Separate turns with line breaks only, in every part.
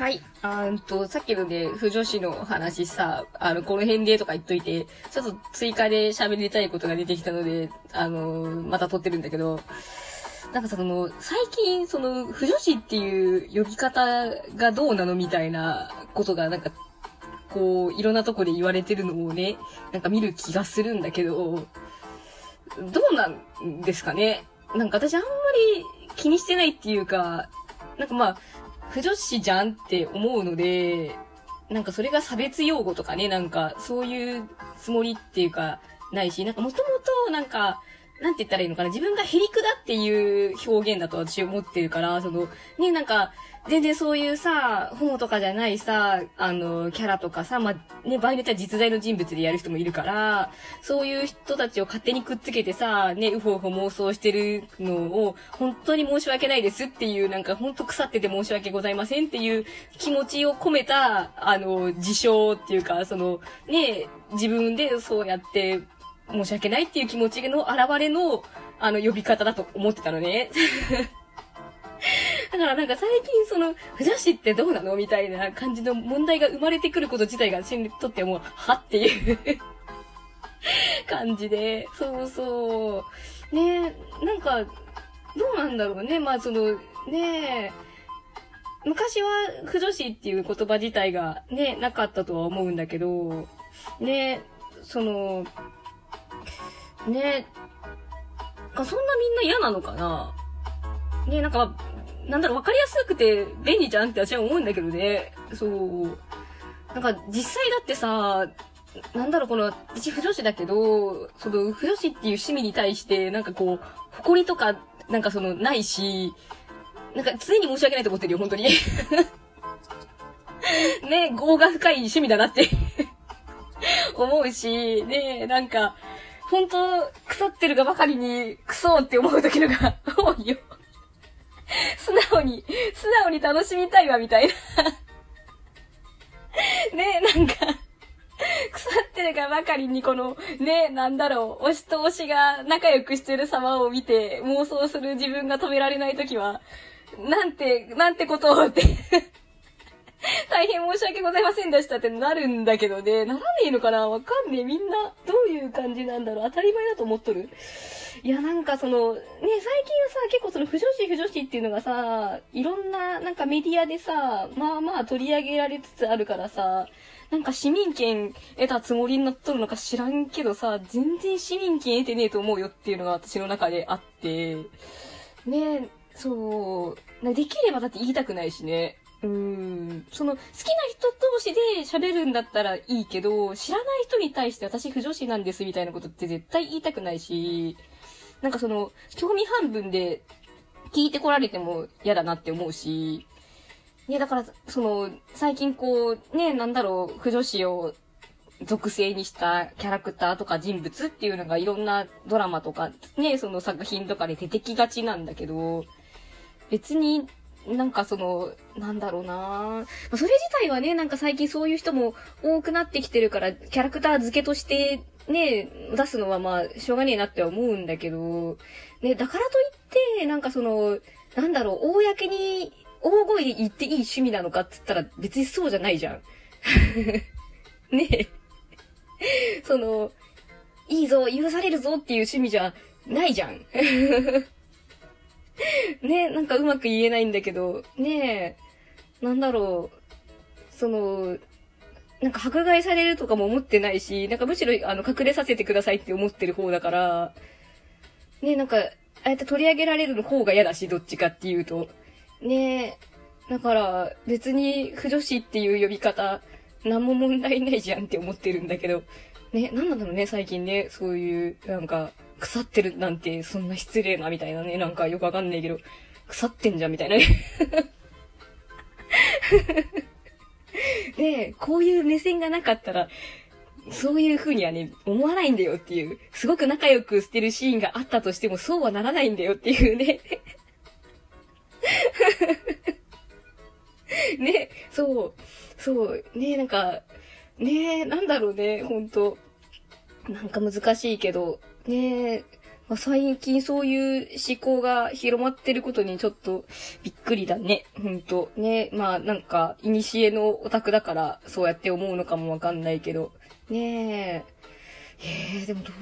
はい。あんと、さっきのね、不女子の話さ、あの、この辺でとか言っといて、ちょっと追加で喋りたいことが出てきたので、あのまた撮ってるんだけど、なんか、その、最近、その、不女子っていう呼び方がどうなのみたいなことが、なんか、こう、いろんなとこで言われてるのをね、なんか見る気がするんだけど、どうなんですかね？なんか私あんまり気にしてないっていうか、なんかまあ、不女子じゃんって思うので、なんかそれが差別用語とかね、なんかそういうつもりっていうか、ないし、なんかもともとなんか、なんて言ったらいいのかな、自分がヘリクだっていう表現だと私思ってるから、その、ね、なんか、全然そういうさ、ホモとかじゃないさ、あの、キャラとかさ、まあ、ね、場合によっては実在の人物でやる人もいるから、そういう人たちを勝手にくっつけてさ、ね、うほうほ妄想してるのを、本当に申し訳ないですっていう、なんか本当腐ってて申し訳ございませんっていう気持ちを込めた、あの、自称っていうか、その、ね、自分でそうやって、申し訳ないっていう気持ちの現れの、あの、呼び方だと思ってたのね。だからなんか最近その、不女子ってどうなのみたいな感じの問題が生まれてくること自体が私にとってもう、はっていう感じで、そうそう。ねなんか、どうなんだろうね。まあその、ね昔は不女子っていう言葉自体がね、なかったとは思うんだけど、ねその、ねかそんなみんな嫌なのかな？ねなんか、なんだろう、わかりやすくて便利じゃんって私は思うんだけどね。そう。なんか、実際だってさ、なんだろう、この、私不女子だけど、その、不女子っていう趣味に対して、なんかこう、誇りとか、なんかその、ないし、なんか常に申し訳ないと思ってるよ、本当に。ね、業が深い趣味だなって思うし、ね、なんか、本当腐ってるがばかりに、クソって思う時のが 多いよ。素直に、素直に楽しみたいわ、みたいな。ねなんか、腐ってるがばかりにこの、ねなんだろう、推しと推しが仲良くしてる様を見て妄想する自分が止められないときは、なんて、なんてことをって、大変申し訳ございませんでしたってなるんだけどね、ならねえのかなわかんねえ。みんな、どういう感じなんだろう。当たり前だと思っとる？いや、なんかその、ね、最近はさ、結構その、不女子不女子っていうのがさ、いろんな、なんかメディアでさ、まあまあ取り上げられつつあるからさ、なんか市民権得たつもりになっとるのか知らんけどさ、全然市民権得てねえと思うよっていうのが私の中であって、ね、そう、できればだって言いたくないしね。うん。その、好きな人同士で喋るんだったらいいけど、知らない人に対して私不女子なんですみたいなことって絶対言いたくないし、なんかその、興味半分で聞いてこられても嫌だなって思うし、ね、だから、その、最近こう、ね、なんだろう、不女子を属性にしたキャラクターとか人物っていうのがいろんなドラマとか、ね、その作品とかで出てきがちなんだけど、別になんかその、なんだろうなまそれ自体はね、なんか最近そういう人も多くなってきてるから、キャラクター付けとしてね、出すのはまあ、しょうがねえなって思うんだけど、ね、だからといって、なんかその、なんだろう、公に大声で言っていい趣味なのかっつったら別にそうじゃないじゃん。ねえ。その、いいぞ、許されるぞっていう趣味じゃないじゃん。ねえ、なんかうまく言えないんだけど、ねえ、なんだろう、その、なんか迫害されるとかも思ってないし、なんかむしろ、あの、隠れさせてくださいって思ってる方だから、ねえ、なんか、ああやって取り上げられるの方が嫌だし、どっちかっていうと。ねえ、だから、別に、不女子っていう呼び方、何も問題ないじゃんって思ってるんだけど、ね、なんなんだろうね、最近ね、そういう、なんか、腐ってるなんて、そんな失礼な、みたいなね、なんかよくわかんないけど、腐ってんじゃん、みたいなね。で、こういう目線がなかったら、そういう風にはね、思わないんだよっていう、すごく仲良くしてるシーンがあったとしても、そうはならないんだよっていうね。ね、そう、そう、ね、なんか、ね、なんだろうね、ほんと。なんか難しいけど、ね、まあ、最近そういう思考が広まってることにちょっとびっくりだね。ほんと。ね。まあなんか、いにしえのオタクだからそうやって思うのかもわかんないけど。ねえ。えー、でもど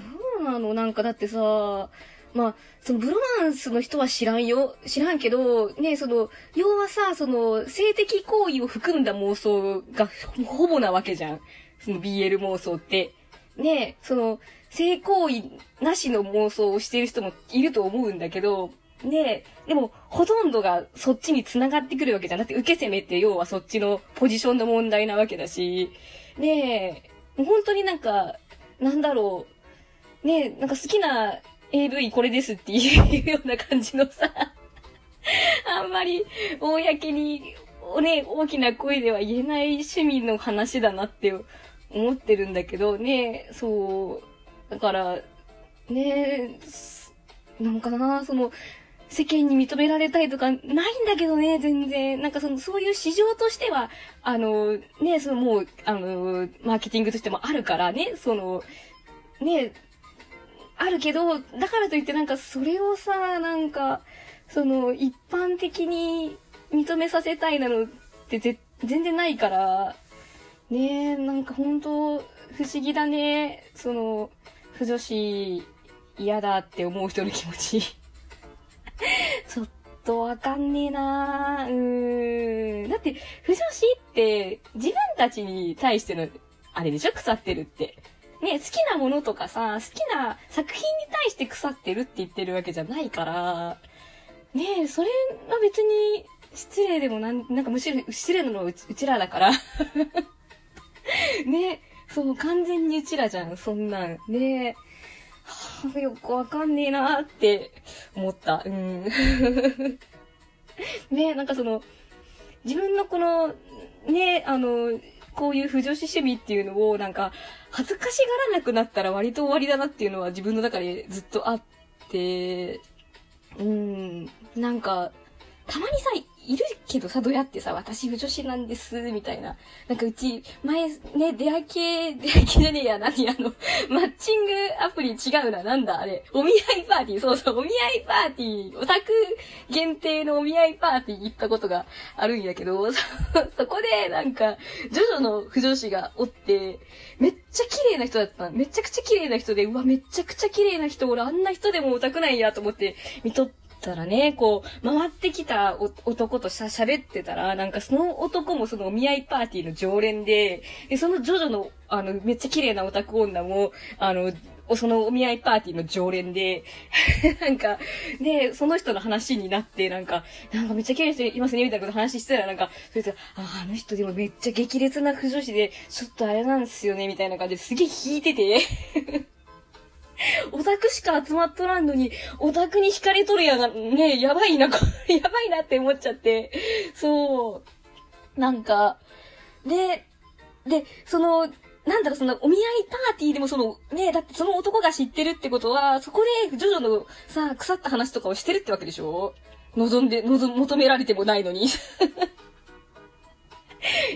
うなの？なんかだってさ、まあ、そのブロマンスの人は知らんよ。知らんけど、ね、その、要はさ、その、性的行為を含んだ妄想がほぼなわけじゃん。その BL 妄想って。ね、その、性行為なしの妄想をしている人もいると思うんだけど、ねでも、ほとんどがそっちに繋がってくるわけじゃなくて、受け攻めって要はそっちのポジションの問題なわけだし、ねえ、本当になんか、なんだろう、ね、なんか好きな AV これですっていうような感じのさ、あんまり公に、ね、大きな声では言えない趣味の話だなって思ってるんだけどね、そう。だから、ね、なんかな、その、世間に認められたいとかないんだけどね、全然。なんかその、そういう市場としては、あの、ね、そのもう、あの、マーケティングとしてもあるからね、その、ね、あるけど、だからといってなんかそれをさ、なんか、その、一般的に認めさせたいなのって全然ないから、ねえ、なんか本当不思議だね。その、不女子嫌だって思う人の気持ち。ちょっとわかんねえなうーん。だって、不女子って自分たちに対しての、あれでしょ腐ってるって。ね、好きなものとかさ、好きな作品に対して腐ってるって言ってるわけじゃないから、ねえそれは別に失礼でもなん、なんかむしろ失礼なのはうちらだから ね、そう、完全にうちらじゃん、そんなん。ねはあ、よくわかんねえなーって思った。うん。ねなんかその、自分のこの、ねあの、こういう不女子趣味っていうのを、なんか、恥ずかしがらなくなったら割と終わりだなっていうのは自分の中でずっとあって、うん、なんか、たまにさ、いるけどさ、どうやってさ、私不女子なんです、みたいな。なんかうち、前、ね、出会い系、出会い系じゃねえや、何あの、マッチングアプリ違うな、なんだあれ。お見合いパーティー、そうそう、お見合いパーティー、オタク限定のお見合いパーティー行ったことがあるんやけど、そ、そこで、なんか、ジョジョの不女子がおって、めっちゃ綺麗な人だった。めちゃくちゃ綺麗な人で、うわ、めちゃくちゃ綺麗な人、俺あんな人でもオタクなんやと思って見とって、たらね、こう、回ってきた男としゃ喋ってたら、なんかその男もそのお見合いパーティーの常連で、で、そのジョジョの、あの、めっちゃ綺麗なオタク女も、あの、そのお見合いパーティーの常連で、なんか、で、その人の話になって、なんか、なんかめっちゃ綺麗な人いますね、みたいなこと話してたら、なんか、それで、あ、あの人でもめっちゃ激烈な不女子で、ちょっとあれなんですよね、みたいな感じですげえ引いてて。オタクしか集まっとらんのに、オタクに惹かれとるやが、ね、やばいな、やばいなって思っちゃって、そう。なんか、で、で、その、なんだろ、その、お見合いパーティーでもその、ね、だってその男が知ってるってことは、そこで、ジョジョのさ、腐った話とかをしてるってわけでしょ？望んで、望、求められてもないのに。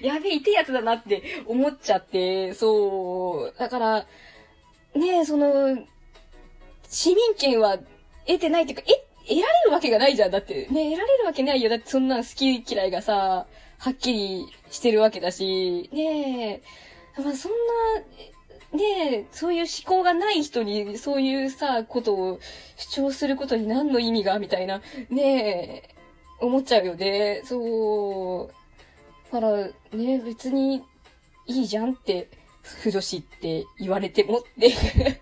やべえ、いてやつだなって思っちゃって、そう。だから、ねその、市民権は得てないっていうか、え、得られるわけがないじゃん。だって、ね、得られるわけないよ。だってそんな好き嫌いがさ、はっきりしてるわけだし、ねえ、まあそんな、ねえ、そういう思考がない人に、そういうさ、ことを主張することに何の意味がみたいな、ねえ、思っちゃうよね。そう。だから、ね別にいいじゃんって、不女子って言われてもって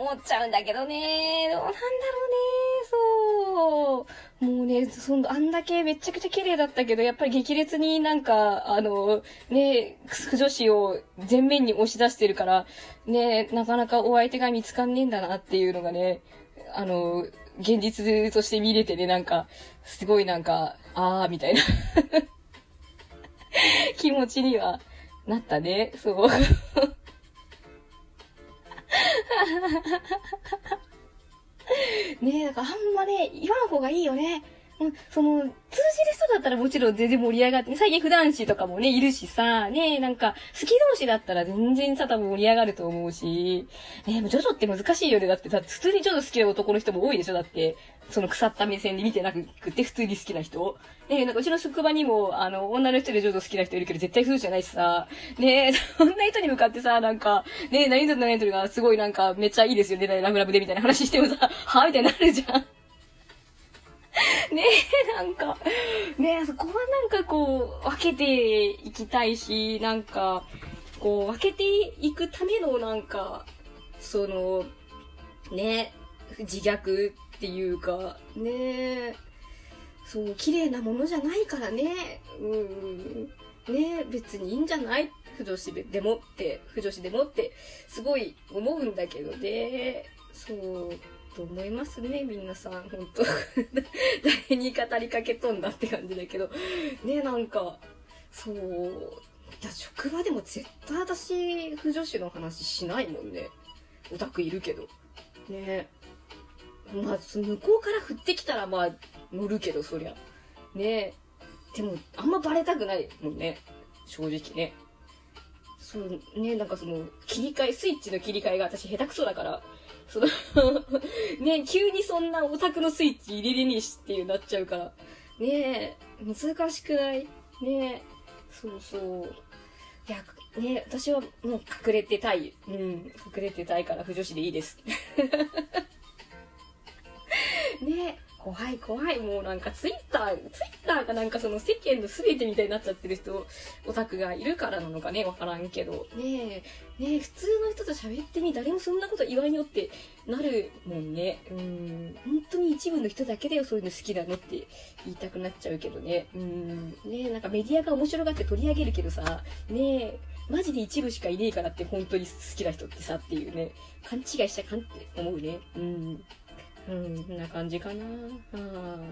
思っちゃうんだけどね。どうなんだろうね。そう。もうね、そんあんだけめちゃくちゃ綺麗だったけど、やっぱり激烈になんか、あの、ね、不女子を前面に押し出してるから、ね、なかなかお相手が見つかんねえんだなっていうのがね、あの、現実として見れてね、なんか、すごいなんか、あー、みたいな 気持ちにはなったね。そう。ねえ、だからあんまね、言わん方がいいよね。その、通じる人だったらもちろん全然盛り上がって、最近普段子とかもね、いるしさ、ね、なんか、好き同士だったら全然さ、多分盛り上がると思うし、ね、ジョジョって難しいよね。だって、だ普通にジョジョ好きな男の人も多いでしょだって、その腐った目線で見てなくて普通に好きな人。ねなんかうちの職場にも、あの、女の人でジョジョ好きな人いるけど絶対普通じゃないしさ、ねそんな人に向かってさ、なんか、ね何々何々がすごいなんかめっちゃいいですよね、ラブラブでみたいな話してもさ、はぁみたいになるじゃん。ねえ、なんか、ねえ、そこはなんかこう、分けていきたいし、なんか、こう、分けていくためのなんか、その、ねえ、自虐っていうか、ねえそう、綺麗なものじゃないからね、うん、ねえ別にいいんじゃない？不女子でもって、不女子でもって、すごい思うんだけどね、そう、と思いますね、皆さん。本当 誰に語りかけとんだって感じだけど。ね、なんか、そう。いや、職場でも絶対私、不女子の話しないもんね。オタクいるけど。ね。まあ、向こうから降ってきたら、まあ、乗るけど、そりゃ。ねでも、あんまバレたくないもんね。正直ね。そうね、なんかその、切り替え、スイッチの切り替えが私下手くそだから、その ね、急にそんなオタクのスイッチ入れれねえしっていうなっちゃうから。ねえ、難しくない？ねえ、そうそう。いや、ね私はもう隠れてたい。うん、隠れてたいから不女子でいいです。ねえ。怖い怖い。もうなんかツイッター、ツイッターがなんかその世間の全てみたいになっちゃってる人、オタクがいるからなのかね、わからんけど。ねえ、ねえ、普通の人と喋ってみ、誰もそんなこと言わんよってなるもんね。うん。本当に一部の人だけだよ、そういうの好きなのって言いたくなっちゃうけどね。うん。ねえ、なんかメディアが面白がって取り上げるけどさ、ねえ、マジで一部しかいねえからって本当に好きな人ってさっていうね、勘違いしちゃかんって思うね。うん。うん、こんな感じかな。